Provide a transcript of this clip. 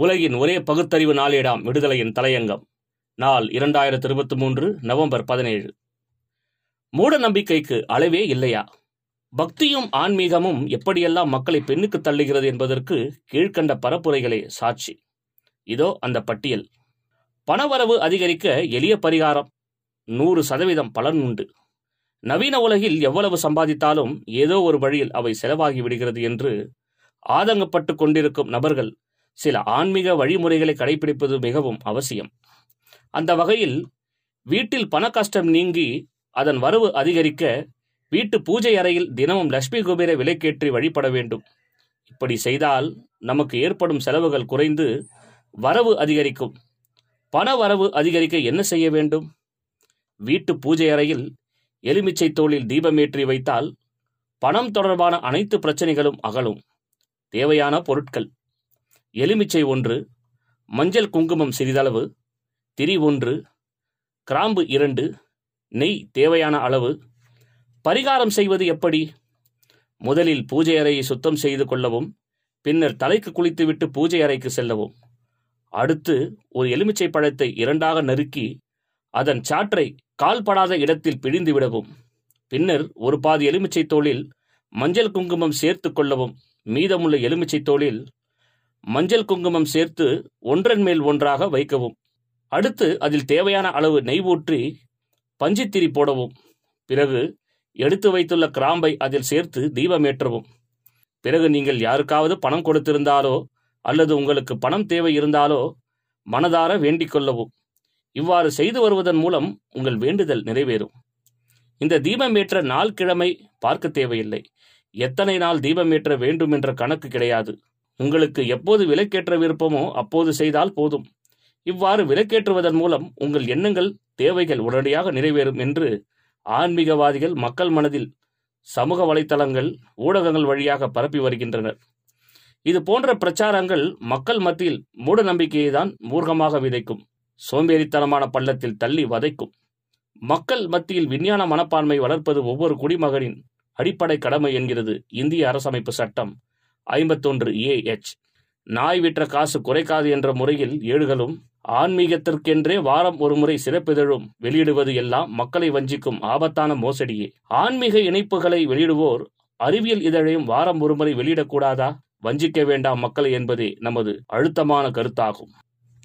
உலகின் ஒரே பகுத்தறிவு நாளேடாம் விடுதலையின் தலையங்கம். நாள் இரண்டாயிரத்தி இருபத்தி மூன்று நவம்பர் பதினேழு. மூட நம்பிக்கைக்கு அளவே இல்லையா? பக்தியும் ஆன்மீகமும் எப்படியெல்லாம் மக்களை பெண்ணுக்கு தள்ளுகிறது என்பதற்கு கீழ்கண்ட பரப்புரைகளே சாட்சி. இதோ அந்த பட்டியல். பணவரவு அதிகரிக்க எளிய பரிகாரம். நூறு சதவீதம் பலன் உண்டு. நவீன உலகில் எவ்வளவு சம்பாதித்தாலும் ஏதோ ஒரு வழியில் அவை செலவாகி விடுகிறது என்று ஆதங்கப்பட்டு கொண்டிருக்கும் நபர்கள் சில ஆன்மீக வழிமுறைகளை கடைபிடிப்பது மிகவும் அவசியம். அந்த வகையில் வீட்டில் பண கஷ்டம் நீங்கி அதன் வரவு அதிகரிக்க வீட்டு பூஜை அறையில் தினமும் லட்சுமி குபேர விலைக்கேற்றி வழிபட வேண்டும். இப்படி செய்தால் நமக்கு ஏற்படும் செலவுகள் குறைந்து வரவு அதிகரிக்கும். பண வரவு அதிகரிக்க என்ன செய்ய வேண்டும்? வீட்டு பூஜை அறையில் எலுமிச்சை தோளில் தீபமேற்றி வைத்தால் பணம் தொடர்பான அனைத்து பிரச்சனைகளும் அகலும். தேவையான பொருட்கள். எலுமிச்சை ஒன்று மஞ்சள் குங்குமம் சிறிதளவு திரி ஒன்று கிராம்பு இரண்டு நெய் தேவையான அளவு. பரிகாரம் செய்வது எப்படி? முதலில் பூஜை அறையை சுத்தம் செய்து கொள்ளவும் பின்னர் தலைக்கு குளித்துவிட்டு பூஜை அறைக்கு செல்லவும். அடுத்து ஒரு எலுமிச்சை பழத்தை இரண்டாக நறுக்கி அதன் சாற்றை கால்படாத இடத்தில் பிழிந்து விடவும். பின்னர் ஒரு பாதி எலுமிச்சை தோளில் மஞ்சள் குங்குமம் சேர்த்து கொள்ளவும் மீதமுள்ள எலுமிச்சை தோளில் மஞ்சள் குங்குமம் சேர்த்து ஒன்றன் மேல் ஒன்றாக வைக்கவும். அடுத்து அதில் தேவையான அளவு நெய் ஊற்றி பஞ்சித்திரி போடவும். பிறகு எடுத்து வைத்துள்ள கிராம்பை அதில் சேர்த்து தீபமேற்றவும் பிறகு நீங்கள் யாருக்காவது பணம் கொடுத்திருந்தாலோ அல்லது உங்களுக்கு பணம் தேவை இருந்தாலோ மனதார வேண்டிக் கொள்ளவும். இவ்வாறு செய்து வருவதன் மூலம் உங்கள் வேண்டுதல் நிறைவேறும். இந்த தீபமேற்ற நாள் கிழமை பார்க்க தேவையில்லை. எத்தனை நாள் தீபமேற்ற வேண்டும் என்ற கணக்கு கிடையாது. உங்களுக்கு எப்போது விலக்கேற்ற விருப்பமோ அப்போது செய்தால் போதும். இவ்வாறு விலக்கேற்றுவதன் மூலம் உங்கள் எண்ணங்கள் தேவைகள் உடனடியாக நிறைவேறும் என்று ஆன்மீகவாதிகள் மக்கள் மனதில் சமூக வலைத்தளங்கள் ஊடகங்கள் வழியாக பரப்பி வருகின்றனர். இது போன்ற பிரச்சாரங்கள் மக்கள் மத்தியில் மூட நம்பிக்கையை தான் மூர்க்கமாக விதைக்கும். சோம்பேறித்தனமான பள்ளத்தில் தள்ளி வதைக்கும். மக்கள் மத்தியில் விஞ்ஞான மனப்பான்மை வளர்ப்பது ஒவ்வொரு குடிமகனின் அடிப்படை கடமை என்கிறது இந்திய அரசமைப்பு சட்டம். ஐம்பத்தொன்று ஏ எச் நாய் விற்ற காசு குறைக்காது என்ற முறையில் ஏடுகளும் ஆன்மீகத்திற்கென்றே வாரம் ஒரு முறை சிறப்பிதழும் வெளியிடுவது எல்லாம் மக்களை வஞ்சிக்கும் ஆபத்தான மோசடியே. ஆன்மீக இணைப்புகளை வெளியிடுவோர் அறிவியல் இதழையும் வாரம் ஒருமுறை வெளியிடக்கூடாதா? வஞ்சிக்க வேண்டாம் மக்களை என்பதே நமது அழுத்தமான கருத்தாகும்.